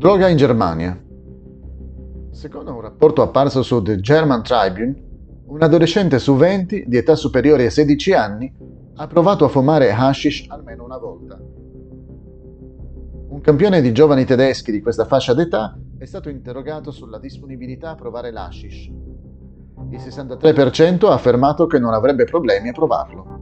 Droga in Germania. Secondo un rapporto apparso su The German Tribune, un adolescente su 20 di età superiore ai 16 anni ha provato a fumare hashish almeno una volta. Un campione di giovani tedeschi di questa fascia d'età è stato interrogato sulla disponibilità a provare l'hashish. Il 63% ha affermato che non avrebbe problemi a provarlo.